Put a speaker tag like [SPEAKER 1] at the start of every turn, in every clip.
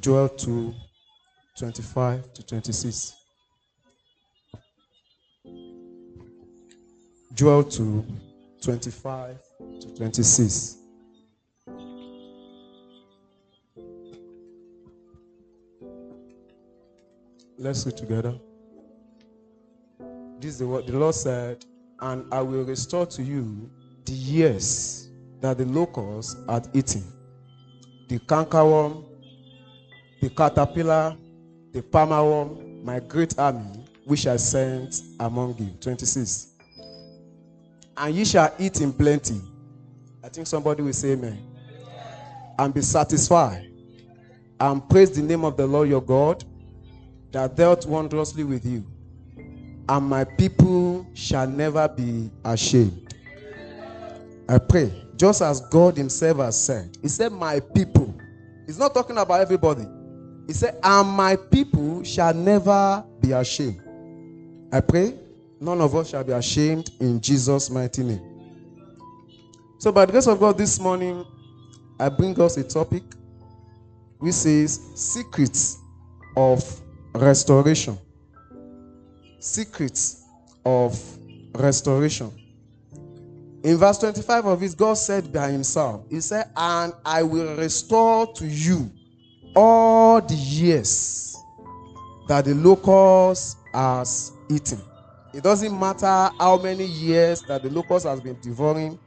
[SPEAKER 1] Joel 2 25 to 26. Joel 2 25 to 26. Let's read together. This is what the Lord said, and I will restore to you the years that the locusts had eaten, the cankerworm, the caterpillar, the palmerworm, my great army, which I sent among you. 26. And ye shall eat in plenty. I think somebody will say amen. And be satisfied. And praise the name of the Lord your God that dealt wondrously with you. And my people shall never be ashamed. I pray, just as God Himself has said, He said, My people. He's not talking about everybody. He said, And my people shall never be ashamed. I pray none of us shall be ashamed in Jesus' mighty name. So, by the grace of God, this morning, I bring us a topic which says secrets of restoration. Secrets of restoration. In verse 25 of it, God said by Himself, He said, And I will restore to you all the years that the locust has eaten. It doesn't matter how many years that the locust has been devouring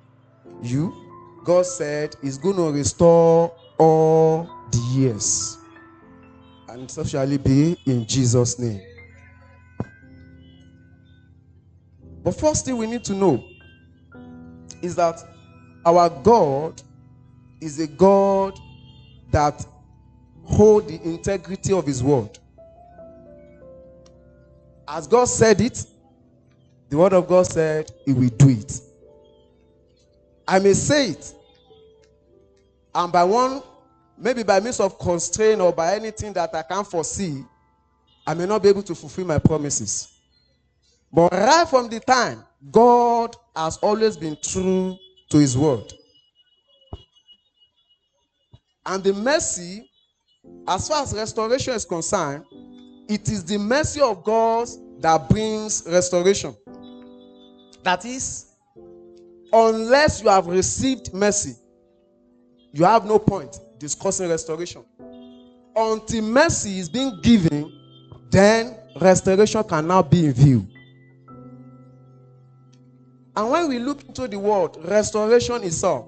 [SPEAKER 1] you. God said He's going to restore all the years. And so shall it be in Jesus' name. But first thing we need to know is that our God is a God that hold the integrity of his word. As God said it, the word of God said he will do it. I may say it, and by one, maybe by means of constraint or by anything that I can't foresee, I may not be able to fulfill my promises. But right from the time, God has always been true to his word. And the mercy, as far as restoration is concerned, it is the mercy of God that brings restoration. That is, unless you have received mercy, you have no point discussing restoration. Until mercy is being given, then restoration can now be in view. And when we look into the word restoration is itself,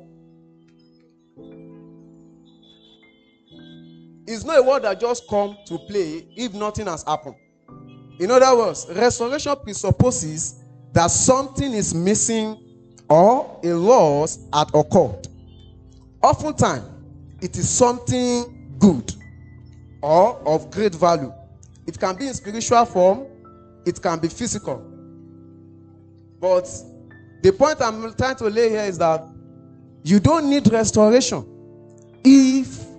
[SPEAKER 1] it's not a word that just come to play if nothing has happened. In other words, restoration presupposes that something is missing or a loss had occurred. Oftentimes, it is something good or of great value. It can be in spiritual form, it can be physical. But the point I'm trying to lay here is that you don't need restoration if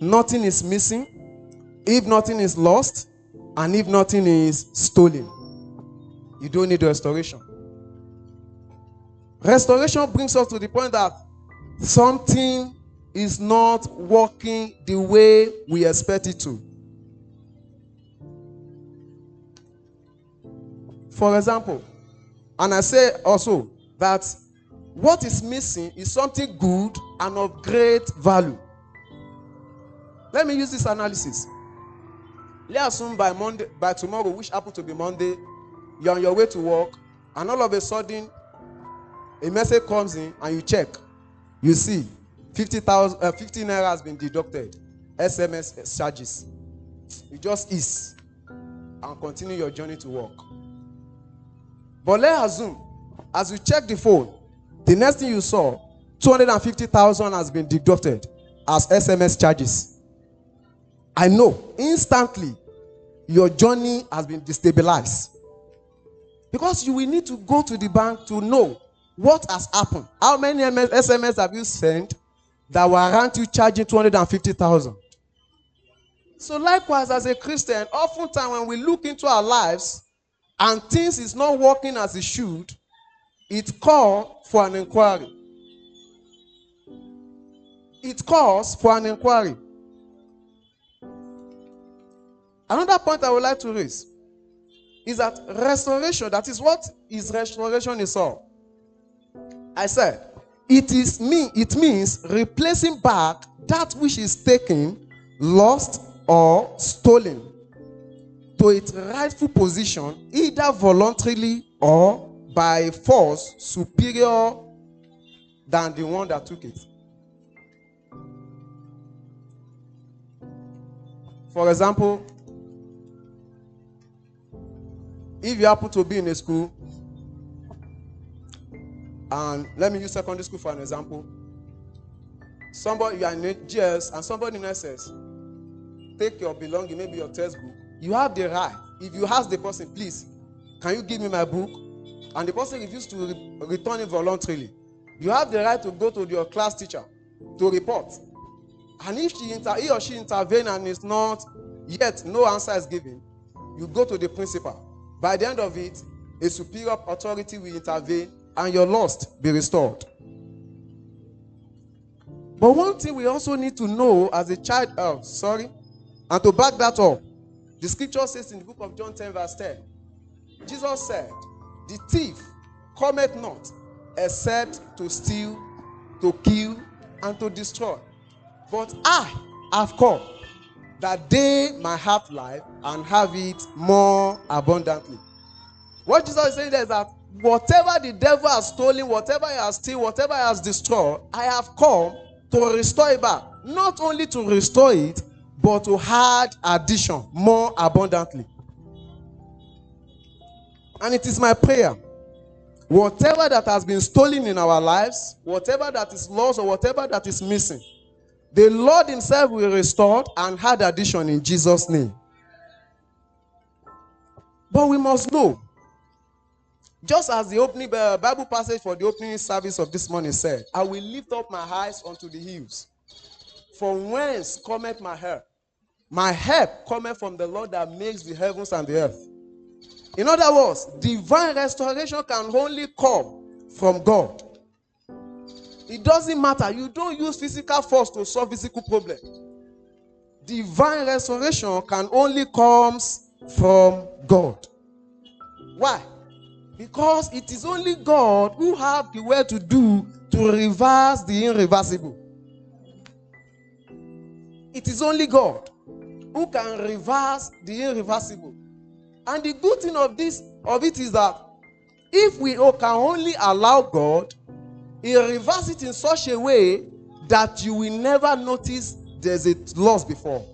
[SPEAKER 1] nothing is missing, if nothing is lost, and if nothing is stolen. You don't need restoration. Restoration brings us to the point that something is not working the way we expect it to. For example, and I say also that what is missing is something good and of great value. Let me use this analysis. Let's assume by Monday, by tomorrow, which happen to be Monday, you're on your way to work, and all of a sudden, a message comes in, and you check. You see, 50,000, uh, 50 naira has been deducted. SMS charges. You just ease and continue your journey to work. But let's assume, as you check the phone, the next thing you saw, 250,000 has been deducted as SMS charges. I know instantly your journey has been destabilized. Because you will need to go to the bank to know what has happened. How many SMS have you sent that warrant you charging 250,000? So, likewise, as a Christian, oftentimes when we look into our lives and things is not working as it should, it calls for an inquiry. It calls for an inquiry. Another point I would like to raise is that restoration, that is what is restoration is all. I said, it is me, it means replacing back that which is taken, lost, or stolen to its rightful position, either voluntarily or by force superior than the one that took it. For example, if you happen to be in a school, and let me use secondary school for an example. Somebody you are in GS and somebody in SS, take your belonging, maybe your textbook. You have the right. If you ask the person, please, can you give me my book? And the person refused to re- return it voluntarily. You have the right to go to your class teacher to report. And if she inter- he or she intervene and is not yet no answer is given, you go to the principal. By the end of it, a superior authority will intervene and your lost be restored. But one thing we also need to know as a child, oh, sorry, and to back that up, the scripture says in the book of John 10, verse 10, Jesus said, The thief cometh not except to steal, to kill, and to destroy. But I have come that they might have life and have it more abundantly. What Jesus is saying there is that whatever the devil has stolen, whatever he has stolen, whatever he has destroyed, I have come to restore it back. Not only to restore it, but to add addition more abundantly. And it is my prayer. Whatever that has been stolen in our lives, whatever that is lost, or whatever that is missing, the Lord Himself will restore and add addition in Jesus' name. But we must know, just as the opening uh, Bible passage for the opening service of this morning said, I will lift up my eyes unto the hills. From whence cometh my help? My help cometh from the Lord that makes the heavens and the earth. In other words, divine restoration can only come from God. It doesn't matter. You don't use physical force to solve physical problem. Divine restoration can only comes from God. Why? Because it is only God who have the way to do to reverse the irreversible. It is only God who can reverse the irreversible. And the good thing of this of it is that if we can only allow God, He reverse it in such a way that you will never notice there's a loss before.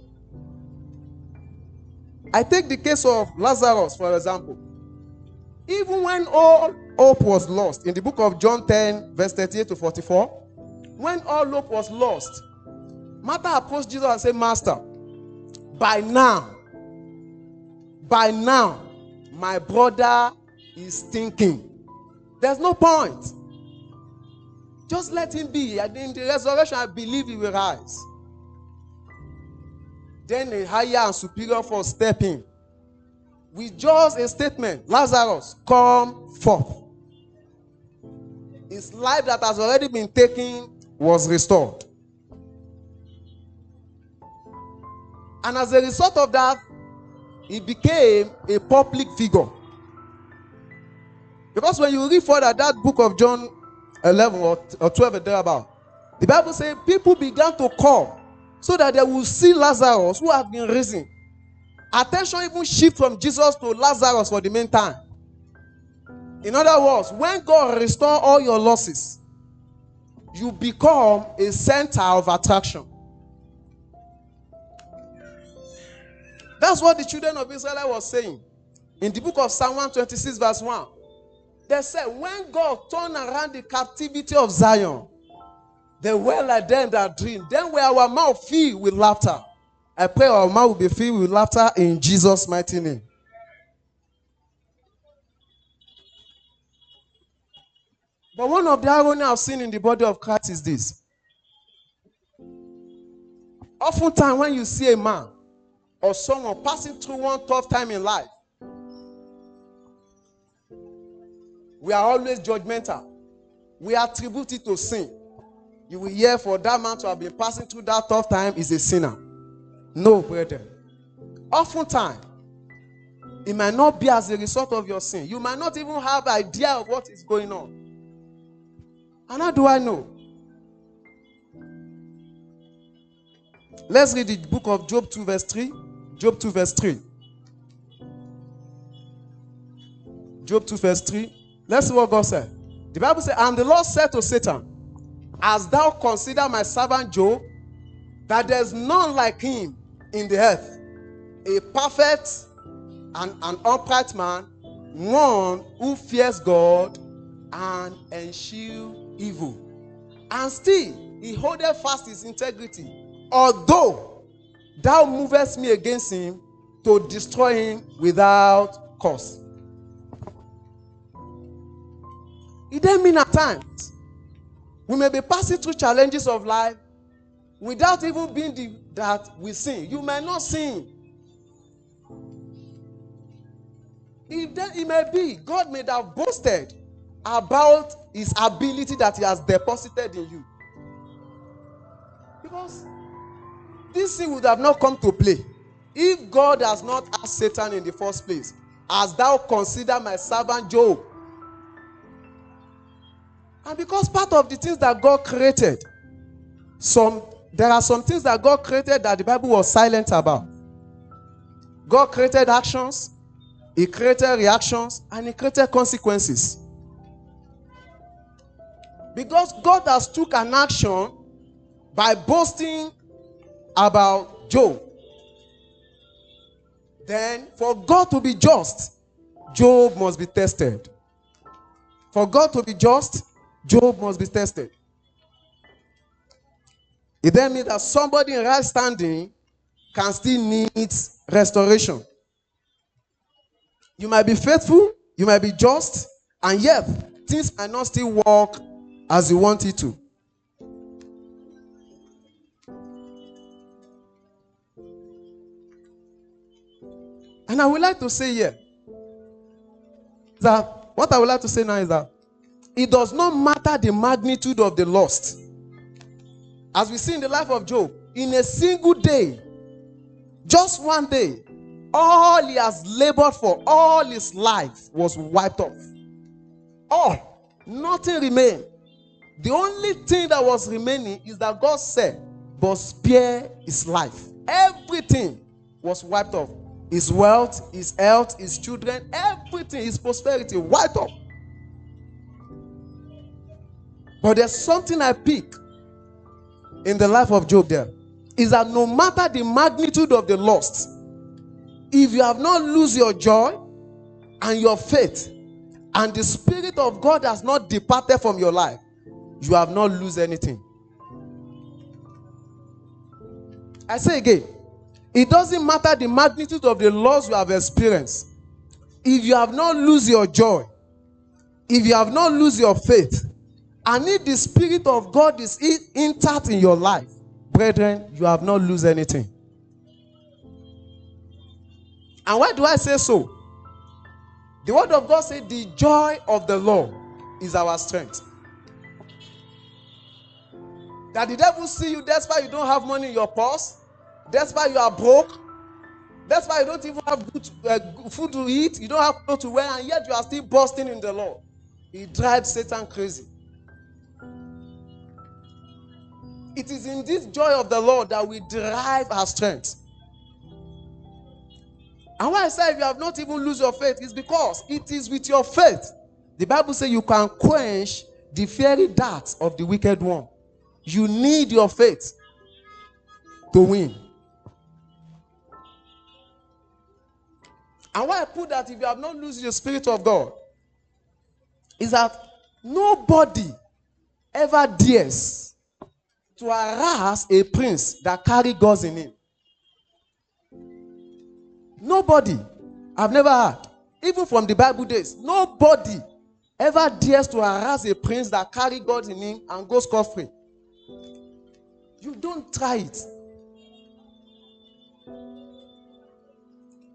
[SPEAKER 1] I take the case of Lazarus, for example. Even when all hope was lost, in the book of John 10, verse 38 to 44, when all hope was lost, Martha approached Jesus and said, Master, by now, by now, my brother is thinking. There's no point. Just let him be. In the resurrection, I believe he will rise. Then a higher and superior force step in. With just a statement, Lazarus, come forth. His life that has already been taken was restored. And as a result of that, he became a public figure. Because when you read further that book of John 11 or, or 12 and thereabout, the Bible says people began to come so that they will see Lazarus who had been risen. Attention even shift from Jesus to Lazarus for the meantime. In other words, when God restore all your losses, you become a center of attraction. That's what the children of Israel was saying. In the book of Psalm 126, verse 1. They said, when God turned around the captivity of Zion, they well like them that dream. Then were our mouth filled with laughter. I pray our mouth will be filled with laughter in Jesus' mighty name. But one of the irony I've seen in the body of Christ is this. Oftentimes, when you see a man or someone passing through one tough time in life, we are always judgmental. We attribute it to sin. You will hear for that man to have been passing through that tough time is a sinner. No, brethren. oftentimes, it might not be as a result of your sin. You might not even have idea of what is going on. And how do I know? Let's read the book of Job 2, verse 3. Job 2, verse 3. Job 2, verse 3. Let's see what God said. The Bible says, And the Lord said to Satan, As thou consider my servant Job, that there's none like him in the earth, a perfect and an upright man, one who fears God and eschew evil. And still he holdeth fast his integrity, although thou movest me against him to destroy him without cause. It doesn't mean at times we may be passing through challenges of life without even being the, that we sin. You may not sin. If then it may be, God may have boasted about his ability that he has deposited in you. Because this thing would have not come to play if God has not asked Satan in the first place, as thou consider my servant Job, and because part of the things that God created, some there are some things that God created that the Bible was silent about. God created actions, He created reactions, and He created consequences. Because God has took an action by boasting about Job. Then, for God to be just, Job must be tested. For God to be just, Job must be tested. It then means that somebody in right standing can still need restoration. You might be faithful, you might be just, and yet things might not still work as you want it to. And I would like to say here that what I would like to say now is that it does not matter the magnitude of the loss. As we see in the life of Job, in a single day, just one day, all he has labored for all his life was wiped off. All. Nothing remained. The only thing that was remaining is that God said, but spare his life. Everything was wiped off. His wealth, his health, his children, everything, his prosperity wiped off. But there's something I pick in the life of Job there is that no matter the magnitude of the loss, if you have not lose your joy and your faith, and the spirit of God has not departed from your life, you have not lose anything. I say again, it doesn't matter the magnitude of the loss you have experienced. If you have not lose your joy, if you have not lose your faith, and if the Spirit of God is intact in your life, brethren, you have not lose anything. And why do I say so? The word of God says, The joy of the Lord is our strength. That the devil see you, that's why you don't have money in your purse, that's why you are broke, that's why you don't even have good, uh, food to eat, you don't have clothes to wear, and yet you are still bursting in the Lord. He drives Satan crazy. It is in this joy of the Lord that we derive our strength. And why I say if you have not even lose your faith is because it is with your faith. The Bible says you can quench the fiery darts of the wicked one. You need your faith to win. And why I put that if you have not lose the spirit of God is that nobody ever dares to harass a prince that carry gods in him. Nobody, I've never heard, even from the Bible days, nobody ever dares to harass a prince that carry God in him and goes scot free. You don't try it.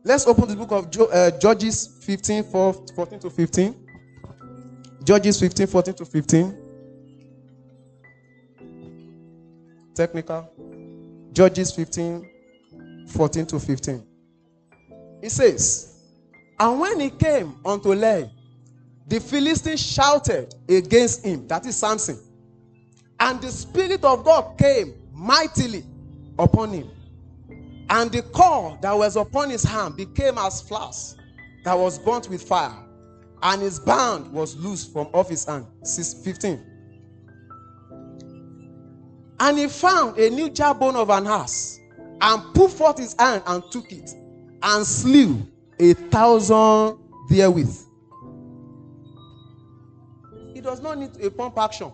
[SPEAKER 1] Let's open the book of jo- uh, Judges 15, 14 to 15. Judges 15, 14 to 15. Technical. Judges 15, 14 to 15. He says, And when he came unto Lehi, the Philistines shouted against him, that is Samson. And the Spirit of God came mightily upon him. And the cord that was upon his hand became as flax that was burnt with fire. And his band was loose from off his hand. 15. And he found a new jawbone of an ass and put forth his hand and took it and slew a thousand therewith. He does not need a pump action.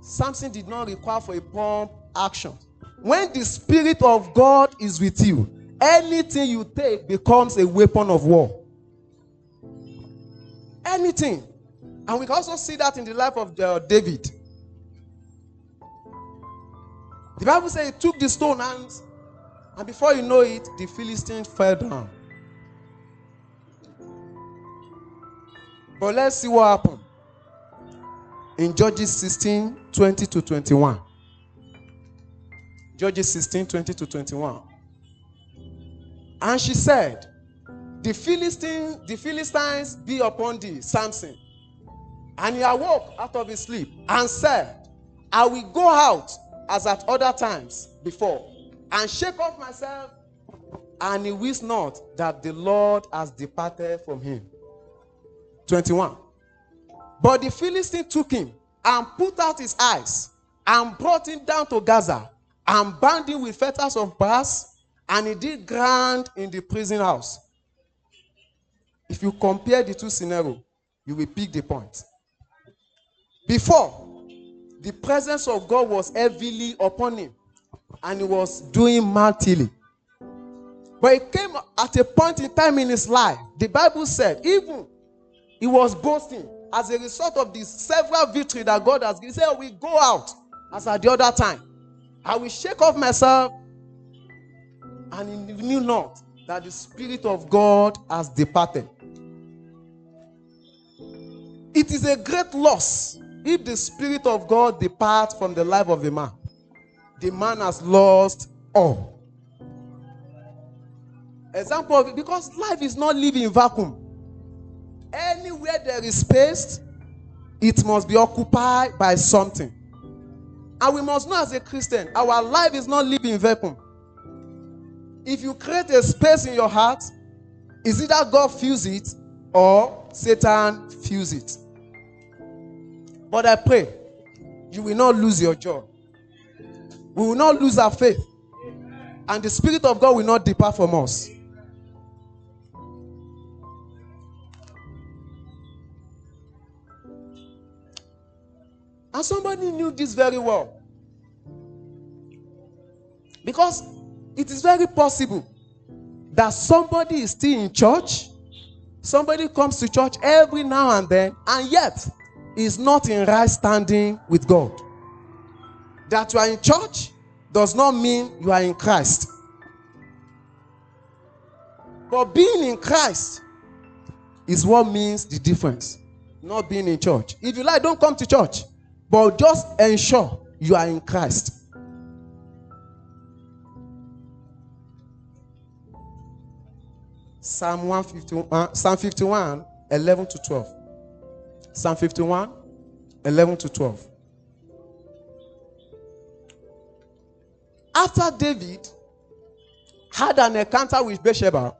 [SPEAKER 1] Samson did not require for a pump action. When the Spirit of God is with you, anything you take becomes a weapon of war. Anything. And we can also see that in the life of uh, David. The Bible says he took the stone and, and before you know it, the Philistine fell down. But let's see what happened in Judges 16 20 to 21. Judges 16 20 to 21. And she said, The Philistine, the Philistines be upon thee, Samson. And he awoke out of his sleep and said, I will go out as at other times before and shake off myself. And he wist not that the Lord has departed from him. 21. But the Philistine took him and put out his eyes and brought him down to Gaza and bound him with fetters of brass and he did grind in the prison house. If you compare the two scenarios, you will pick the point. Before, the presence of God was heavily upon him and he was doing mightily. But it came at a point in time in his life, the Bible said, even he was boasting as a result of the several victory that God has given. He said, We go out as at the other time. I will shake off myself. And he knew not that the Spirit of God has departed. It is a great loss if the Spirit of God departs from the life of a man. The man has lost all. Example because life is not living in vacuum. Anywhere there is space, it must be occupied by something. And we must know as a Christian, our life is not living in vacuum. If you create a space in your heart, is either God fills it or Satan fills it. But I pray you will not lose your joy. We will not lose our faith. And the Spirit of God will not depart from us. And somebody knew this very well. Because it is very possible that somebody is still in church, somebody comes to church every now and then, and yet is not in right standing with God. That you are in church does not mean you are in Christ. But being in Christ is what means the difference, not being in church. If you like, don't come to church. But just ensure you are in Christ. Psalm 151, uh, Psalm 51, 11 to 12. Psalm 51, 11 to 12. After David had an encounter with Bathsheba,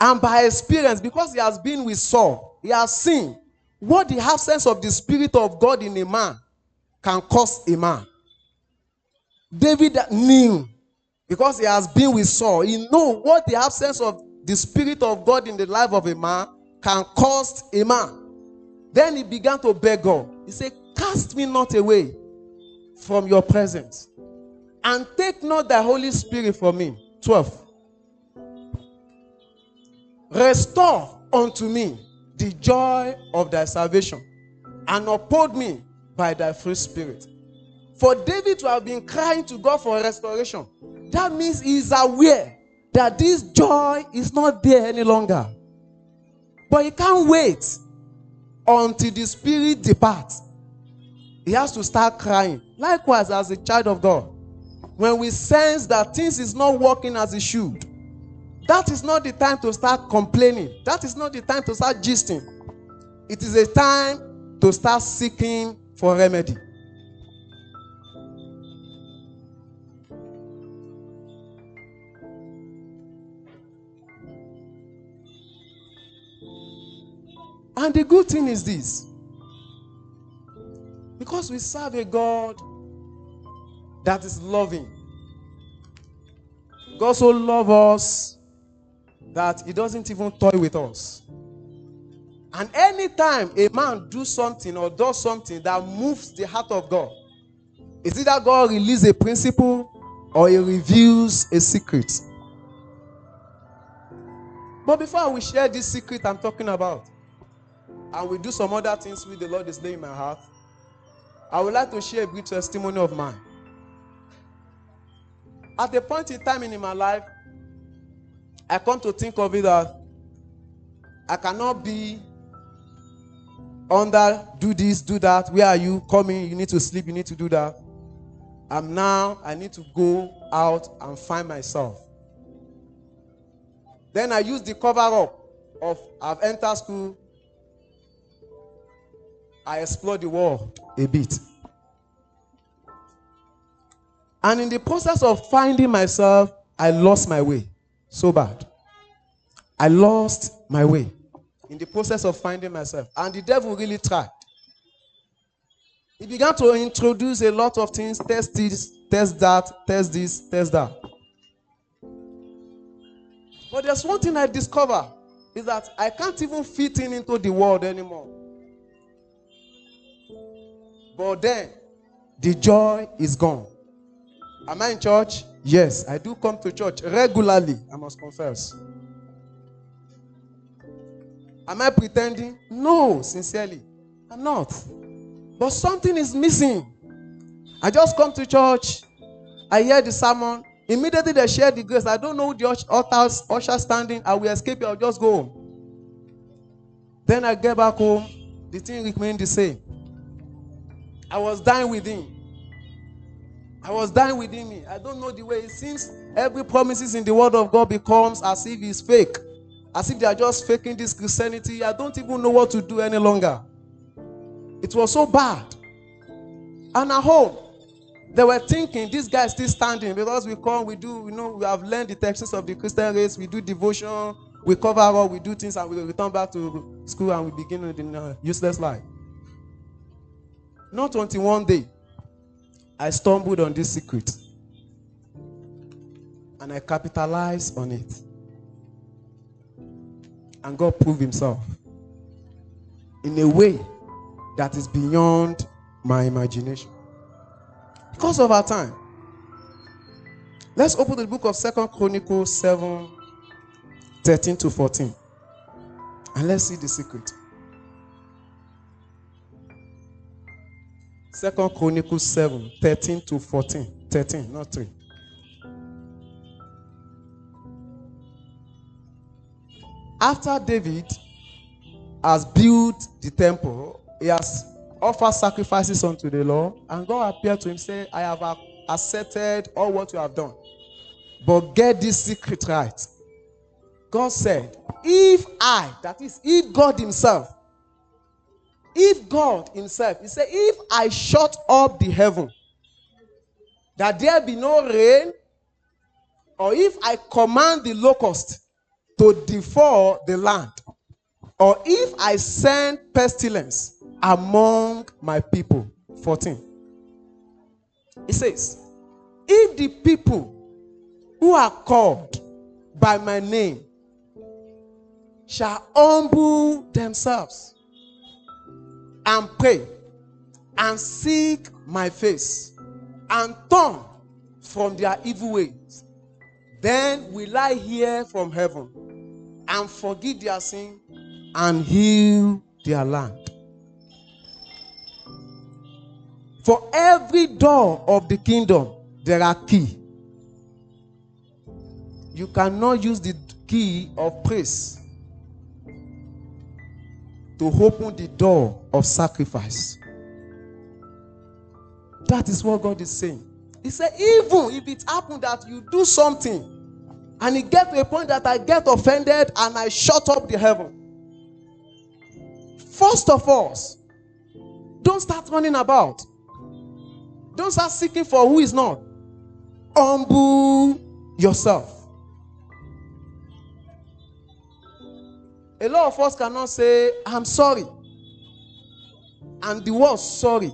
[SPEAKER 1] and by experience, because he has been with Saul, he has seen what the absence of the Spirit of God in a man can cause a man. David knew because he has been with Saul. He know what the absence of the Spirit of God in the life of a man can cost a man. Then he began to beg God. He said, Cast me not away from your presence, and take not the Holy Spirit from me. 12. Restore unto me the joy of thy salvation and uphold me by thy free spirit. For David to have been crying to God for restoration, that means he is aware that this joy is not there any longer. But he can't wait until the spirit departs. He has to start crying. Likewise, as a child of God, when we sense that things is not working as it should, that is not the time to start complaining. That is not the time to start gisting. It is a time to start seeking for remedy. And the good thing is this because we serve a God that is loving. God so loves us that he doesn't even toy with us. And anytime a man do something or does something that moves the heart of God, is either God release a principle or he reveals a secret. But before we share this secret I'm talking about, and we do some other things with the Lord is laying in my heart, I would like to share a brief testimony of mine. At a point in time in my life, I come to think of it that I cannot be under do this, do that. Where are you coming? You need to sleep, you need to do that. I'm now, I need to go out and find myself. Then I use the cover up of I've entered school. I explored the world a bit. And in the process of finding myself, I lost my way so bad. I lost my way in the process of finding myself. And the devil really tried. He began to introduce a lot of things test this, test that, test this, test that. But there's one thing I discovered is that I can't even fit in into the world anymore. But then the joy is gone. Am I in church? Yes, I do come to church regularly, I must confess. Am I pretending? No, sincerely. I'm not. But something is missing. I just come to church, I hear the sermon, immediately they share the grace. I don't know the ushers, usher standing, I will escape, I'll just go home. Then I get back home, the thing remained the same. I was dying within. I was dying within me. I don't know the way. It seems every promises in the word of God becomes as if it's fake. As if they are just faking this Christianity. I don't even know what to do any longer. It was so bad. And at home, they were thinking this guy is still standing because we come, we do, you know, we have learned the texts of the Christian race, we do devotion, we cover all, we do things, and we return back to school and we begin with a uh, useless life. Not until one day, I stumbled on this secret and I capitalized on it. And God proved himself in a way that is beyond my imagination. Because of our time. Let's open the book of Second Chronicles 7 13 to 14. And let's see the secret. Second Chronicles 7 13 to 14. 13, not 3. After David has built the temple, he has offered sacrifices unto the Lord, and God appeared to him, say, I have accepted all what you have done. But get this secret right. God said, If I, that is, if God Himself, if God Himself, He said, If I shut up the heaven, that there be no rain, or if I command the locust to devour the land, or if I send pestilence among my people. 14. It says, If the people who are called by my name shall humble themselves and pray and seek my face and turn from their evil ways, then will I hear from heaven and forgive their sin and heal their land. For every door of the kingdom, there are key. You cannot use the key of praise to open the door of sacrifice. That is what God is saying. He said, even if it happened that you do something and it get to a point that I get offended and I shut up the heaven. First of all, don't start running about. Don't start seeking for who is not. Humble yourself. A lot of us cannot say, I'm sorry. And the word sorry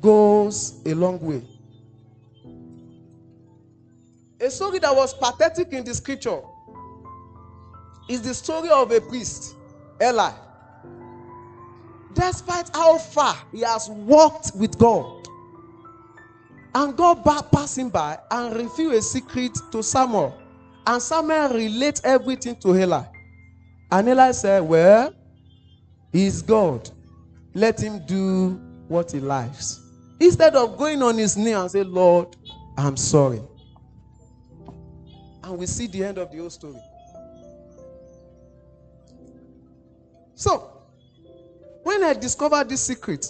[SPEAKER 1] goes a long way. A story that was pathetic in the scripture is the story of a priest, Eli. Despite how far he has walked with God, and God him by and revealed a secret to Samuel. And Samuel relates everything to Eli. And Eli said, Well, he's God. Let him do what he likes. Instead of going on his knee and say, Lord, I'm sorry. And we see the end of the whole story. So, when I discovered this secret,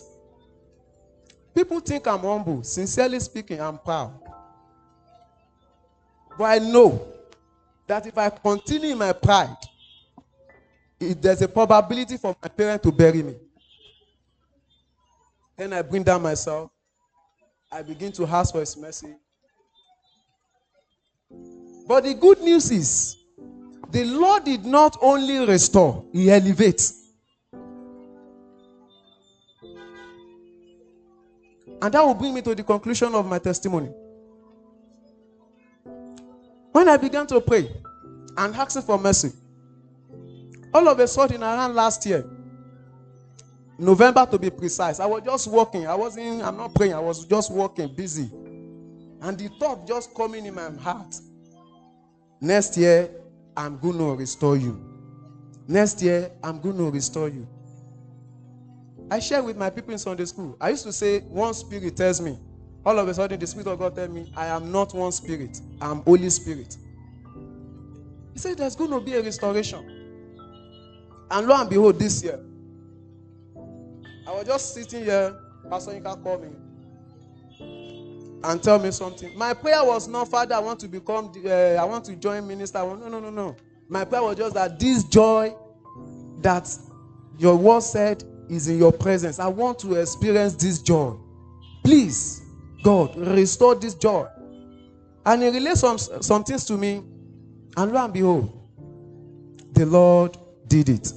[SPEAKER 1] people think I'm humble. Sincerely speaking, I'm proud. But I know that if I continue in my pride, it, there's a probability for my parents to bury me. Then I bring down myself. I begin to ask for His mercy. But the good news is, the Lord did not only restore, He elevates. And that will bring me to the conclusion of my testimony. When I began to pray and asking for mercy, all of a sudden, around last year, November to be precise, I was just walking. I wasn't, I'm not praying, I was just walking, busy. And the thought just coming in my heart. Next year, I'm going to restore you. Next year, I'm going to restore you. I share with my people in Sunday school. I used to say, one spirit tells me. All of a sudden, the Spirit of God tells me, I am not one spirit. I'm Holy Spirit. He said, there's going to be a restoration. And lo and behold, this year, I was just sitting here. Pastor Yinka called me and tell me something. My prayer was not, Father, I want to become, uh, I want to join minister. No, no, no, no. My prayer was just that this joy that your word said is in your presence. I want to experience this joy. Please, God, restore this joy. And he relates some, some things to me. And lo and behold, the Lord did it.